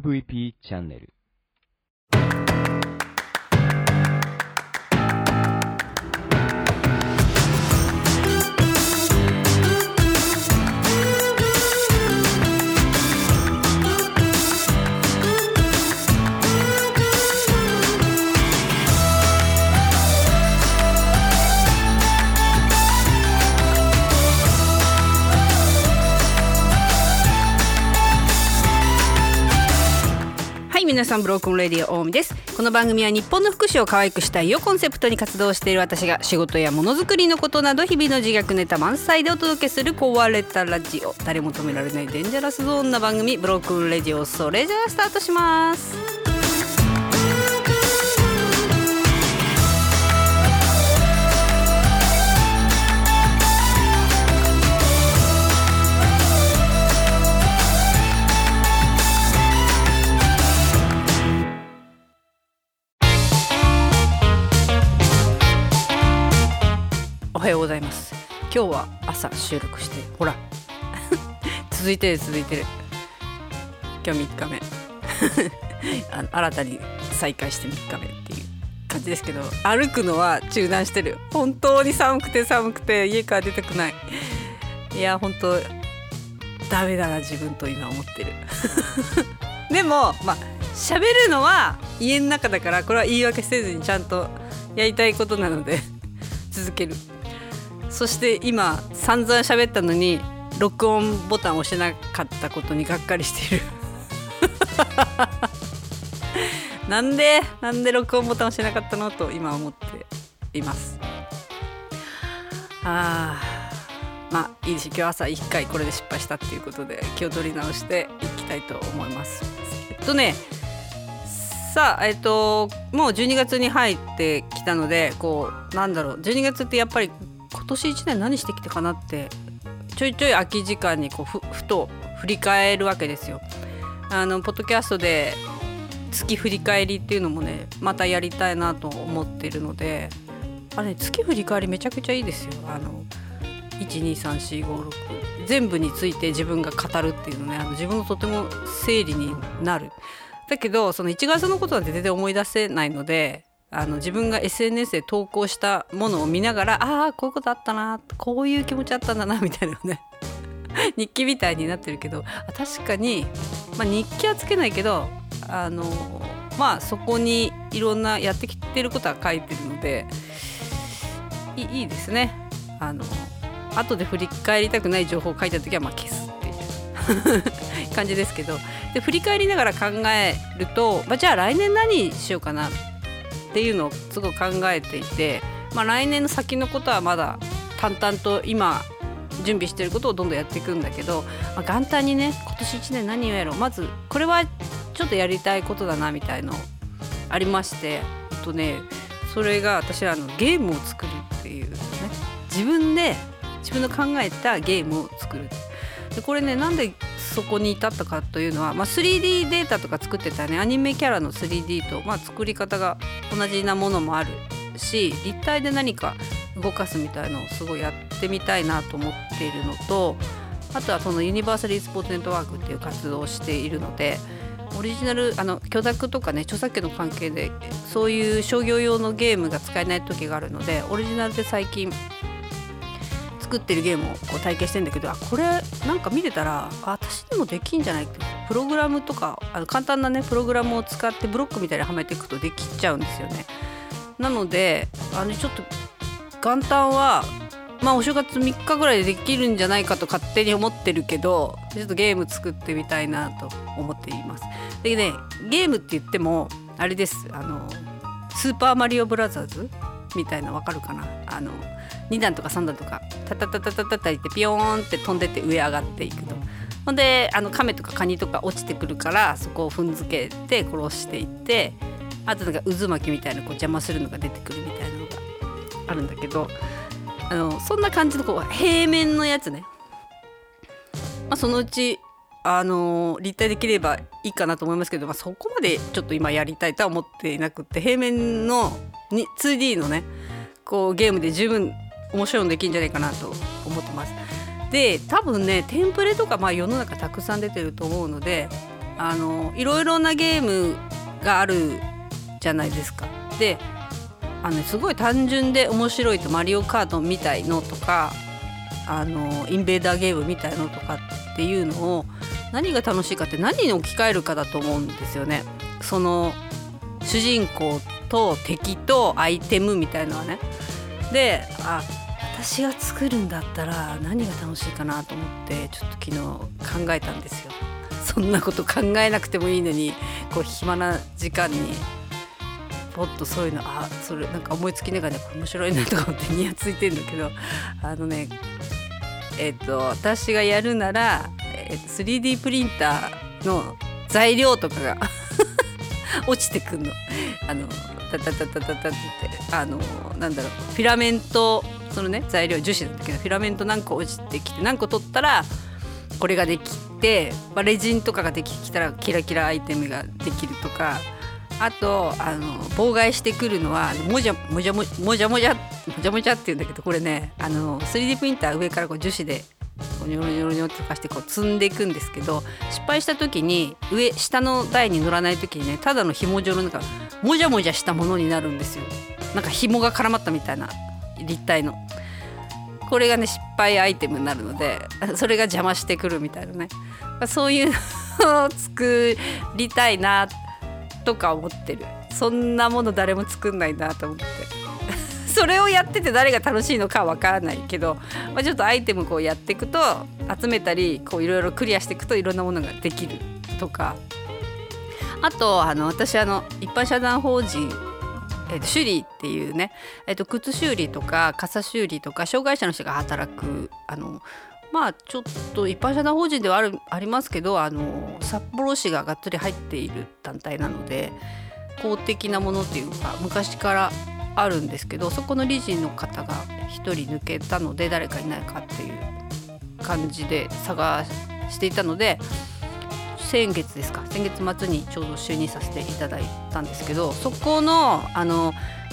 MVP チャンネル。さんブロークンレディオ大見です。この番組は日本の福祉を可愛くしたいをコンセプトに活動している私が仕事やものづくりのことなど日々の自虐ネタ満載でお届けする壊れたラジオ。誰も止められないデンジャラスゾーンな番組ブロークンレディオ。それじゃあスタートします。ようございます。今日は朝収録してほら。続いてる続いてる。今日3日目。あの新たに再開して3日目っていう感じですけど歩くのは中断してる。本当に寒くて寒くて家から出たくない。いや本当ダメだな自分と今思ってる。でもまあ喋るのは家の中だからこれは言い訳せずにちゃんとやりたいことなので続ける。そして今散々喋ったのに録音ボタンを押してなかったことにがっかりしている。なんでなんで録音ボタンを押してなかったのと今思っています。あーまあいいです。今日朝1回これで失敗したっていうことで気を取り直していきたいと思います。えっとねさあえっともう12月に入ってきたのでこうなんだろう。12月ってやっぱり今年1年何してきたかなってちょいちょい空き時間にこうふと振り返るわけですよ。あのポッドキャストで月振り返りっていうのもねまたやりたいなと思ってるのであれ、月振り返りめちゃくちゃいいですよ。あの123456全部について自分が語るっていうのねあの自分のとても整理になる。だけどその1月のことなんて全然思い出せないのであの自分が SNS で投稿したものを見ながらああこういうことあったなこういう気持ちあったんだなみたいなね。日記みたいになってるけど確かに、まあ、日記はつけないけどあのまあそこにいろんなやってきてることは書いてるのでいいいですね。あの後で振り返りたくない情報を書いた時はまあ消すっていう 感じですけど。で振り返りながら考えると、まあ、じゃあ来年何しようかなっていうのをすごく考えていて、まあ、来年の先のことはまだ淡々と今準備してることをどんどんやっていくんだけど、まあ、元旦にね今年1年何をやろうまずこれはちょっとやりたいことだなみたいのありましてえっとねそれが私はあのゲームを作るっていうね。自分で自分の考えたゲームを作る。でこれねなんでそこに至ったかというのは、まあ、3D データとか作ってたね。アニメキャラの 3D と、まあ、作り方が同じなものもあるし立体で何か動かすみたいのをすごいやってみたいなと思っているのとあとはそのユニバーサル・スポーツ・ネットワークっていう活動をしているのでオリジナルあの許諾とかね著作権の関係でそういう商業用のゲームが使えない時があるのでオリジナルで最近作ってるゲームをこう体験してんだけどあこれなんか見てたらあ私でもできんじゃないってプログラムとかあの簡単なねプログラムを使ってブロックみたいにはめていくとできちゃうんですよね。なのであのちょっと元旦はまあお正月3日ぐらいでできるんじゃないかと勝手に思ってるけどちょっとゲーム作ってみたいなと思っています。でねゲームって言ってもあれですあのスーパーマリオブラザーズみたいなわかるかな？あの2段とか3段とかタタタタタタタってピヨーンって飛んでて上上がっていくと。ほんであの亀とかカニとか落ちてくるからそこを踏んづけて殺していってあとなんか渦巻きみたいなこう邪魔するのが出てくるみたいなのがあるんだけどあのそんな感じのこう平面のやつね、まあ、そのうちあの立体できればいいかなと思いますけど、まあ、そこまでちょっと今やりたいとは思っていなくって平面の 2D のねこうゲームで十分面白いのできるんじゃないかなと思ってます。で多分ねテンプレとかまあ世の中たくさん出てると思うのであのいろいろなゲームがあるじゃないですか。であのすごい単純で面白いと「マリオカート」みたいのとかあのインベーダーゲームみたいのとかっていうのを何が楽しいかって何に置き換えるかだと思うんですよね。その主人公と敵とアイテムみたいのはね。であ私が作るんだったら何が楽しいかなと思ってちょっと昨日考えたんですよ。そんなこと考えなくてもいいのにこう暇な時間にポッとそういうのあそれなんか思いつきながら、ね、面白いなとか思ってニヤついてんだけどあのねえっ、と私がやるなら、えー、3D プリンターの材料とかが 落ちてくんの。あのタタタタタタってあのなんだろうフィラメントそのね材料樹脂だけどフィラメント何個落ちてきて何個取ったらこれができて、まあ、レジンとかができたらキラキラアイテムができるとかあとあの妨害してくるのはもじゃもじゃもじゃもじゃもじゃもじゃって言うんだけどこれねあの 3D プリンター上からこう樹脂でこうニョロニョロニョロってかしてこう積んでいくんですけど失敗した時に上下の台に乗らない時にねただの紐状のなんかもじゃもじゃしたものになるんですよ。なんか紐が絡まったみたいな。立体の。これがね失敗アイテムになるのでそれが邪魔してくるみたいなね。そういうのを作りたいなとか思ってる。そんなもの誰も作んないなと思って。それをやってて誰が楽しいのかわからないけど、まあ、ちょっとアイテムこうやっていくと集めたりこういろいろクリアしていくといろんなものができるとか。あとあの私あの一般社団法人えー、と修理っていうね、えー、と靴修理とか傘修理とか障害者の人が働くあのまあちょっと一般社団法人ではあるありますけどあの札幌市ががっつり入っている団体なので公的なものっていうか昔からあるんですけどそこの理事の方が1人抜けたので誰かいないかっていう感じで探していたので先月ですか。先月末にちょうど就任させていただいたんですけどそこのあの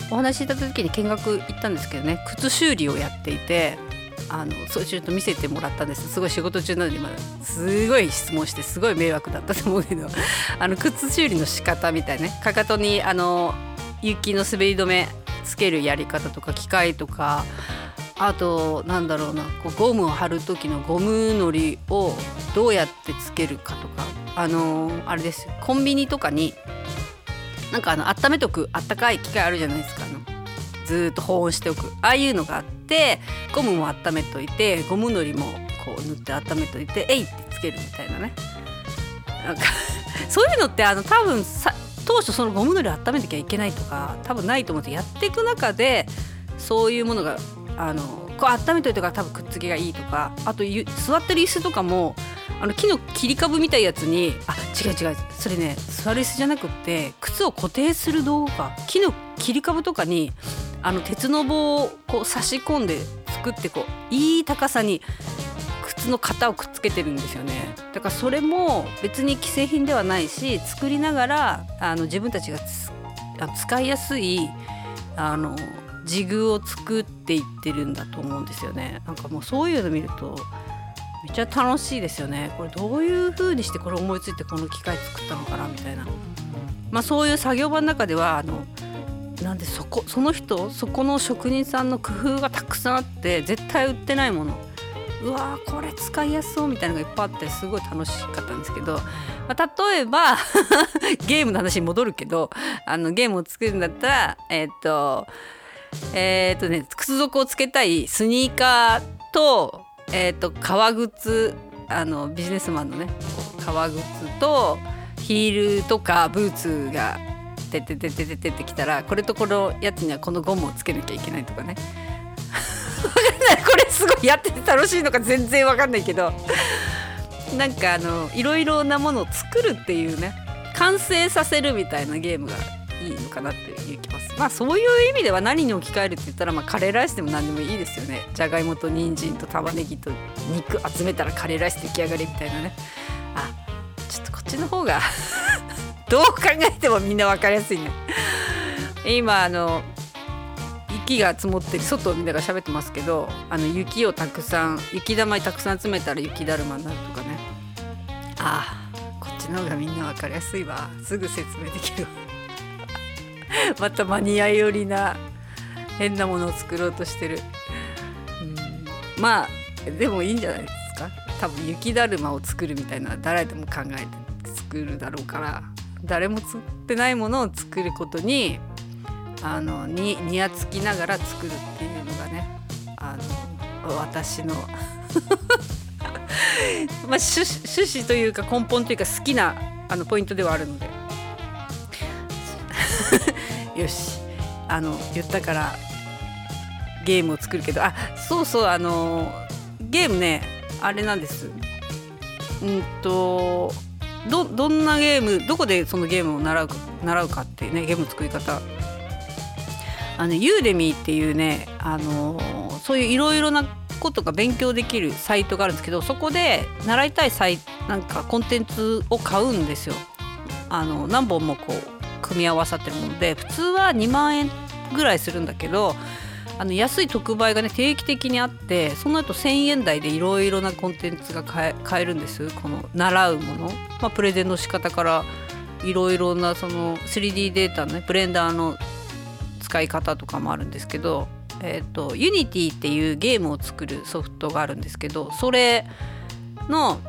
お話しいただいた時に見学行ったんですけどね靴修理をやっていてあのそうちょっと見せてもらったんです。すごい仕事中なのに、ま、すごい質問してすごい迷惑だったと思うけど あの靴修理の仕方みたいねかかとにあの雪の滑り止めつけるやり方とか機械とかあとなんだろうなこうゴムを貼る時のゴムのりをどうやってつけるかとかあのあれですコンビニとかになんかあの温めとくあったかい機械あるじゃないですか。あのずっと保温しておく。ああいうのがあってゴムも温めといてゴムのりもこう塗って温めといてえいってつけるみたいなね。なんか そういうのってあの多分さ当初そのゴムのり温めなきゃいけないとか多分ないと思ってやっていく中でそういうものがあのこう温めといてから多分くっつきがいいとかあと座ってる椅子とかもあの木の切り株みたいやつにあ違う違うそれね座る椅子じゃなくって靴を固定する道具か木の切り株とかにあの鉄の棒をこう差し込んで作ってこういい高さに靴の型をくっつけてるんですよね。だからそれも別に既製品ではないし作りながらあの自分たちが使いやすいあのジグを作っていってるんだと思うんですよね。なんかもうそういうの見るとめっちゃ楽しいですよね。これどういう風にしてこれ思いついてこの機械作ったのかなみたいな。まあそういう作業場の中ではあのなんでそこその人そこの職人さんの工夫がたくさんあって絶対売ってないもの。うわーこれ使いやすそうみたいなのがいっぱいあってすごい楽しかったんですけど、まあ、例えば ゲームの話に戻るけどあのゲームを作るんだったらえっ、ー、とえっ、とね靴底をつけたいスニーカーと,、えーと、と革靴あのビジネスマンのね革靴とヒールとかブーツがててててててってきたらこれとこのやつにはこのゴムをつけなきゃいけないとかね。これすごいやってて楽しいのか全然わかんないけど。なんかあのいろいろなものを作るっていうね完成させるみたいなゲームがいいのかなっていう気ますまあそういう意味では何に置き換えるって言ったら、まあ、カレーライスでも何でもいいですよね。じゃがいもと人参と玉ねぎと肉集めたらカレーライス出来上がりみたいなね。あちょっとこっちの方が どう考えてもみんな分かりやすいね。今あの雪が積もってる外をみんなが喋ってますけどあの雪をたくさん雪玉にたくさん集めたら雪だるまになるとかね。ああこっちの方がみんな分かりやすいわ。すぐ説明できるわ。またマニア寄りな変なものを作ろうとしてる、うん、まあでもいいんじゃないですか。多分雪だるまを作るみたいな誰でも考えて作るだろうから。誰も作ってないものを作ることにあのににやつきながら作るっていうのがねあの私の まあ趣趣旨というか根本というか好きなあのポイントではあるので。よし。あの言ったからゲームを作るけど。あそうそうあのゲームねあれなんです。うんとどどんなゲームどこでそのゲームを習うか習うかっていうねゲームの作り方。あのユーデミーっていうねあのそういういろいろなことが勉強できるサイトがあるんですけどそこで習いたいサイなんかコンテンツを買うんですよ。あの何本もこう組み合わさってるもので普通は2万円ぐらいするんだけどあの安い特売がね定期的にあってその後1,000円台でいろいろなコンテンツが買えるんです。この習うもの、まあ、プレゼンの仕方からいろいろなその 3D データのねブレンダーの使い方とかもあるんですけどえっ、ー、と Unity っていうゲームを作るソフトがあるんですけどそれの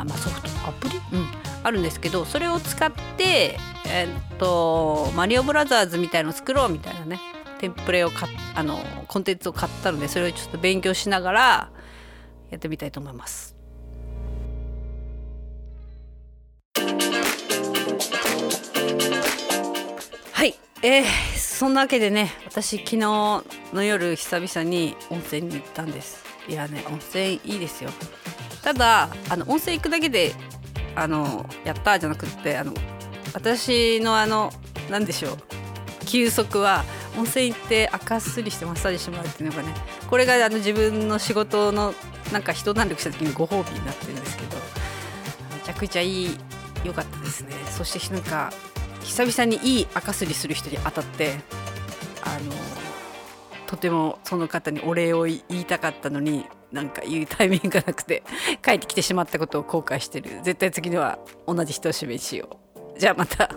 あまあソフトアプリ？うん。あるんですけどそれを使ってえっ、ー、とマリオブラザーズみたいのを作ろうみたいなね。テンプレをかあのコンテンツを買ったのでそれをちょっと勉強しながらやってみたいと思います。はい、えー、そんなわけでね私昨日の夜久々に温泉に行ったんです。いやね温泉いいですよただあの温泉行くだけであのやったじゃなくってあの私のあの何でしょう休息は温泉行って赤すりしてマッサージしてもらうっていうのがねこれがあの自分の仕事のなんか一段落した時にご褒美になってるんですけどめちゃくちゃいい良かったですね。そしてなんか久々にいい赤すりする人に当たってとてもその方にお礼を言いたかったのになんか言うタイミングがなくて 帰ってきてしまったことを後悔してる絶対次には同じ人を指名しようじゃあまた。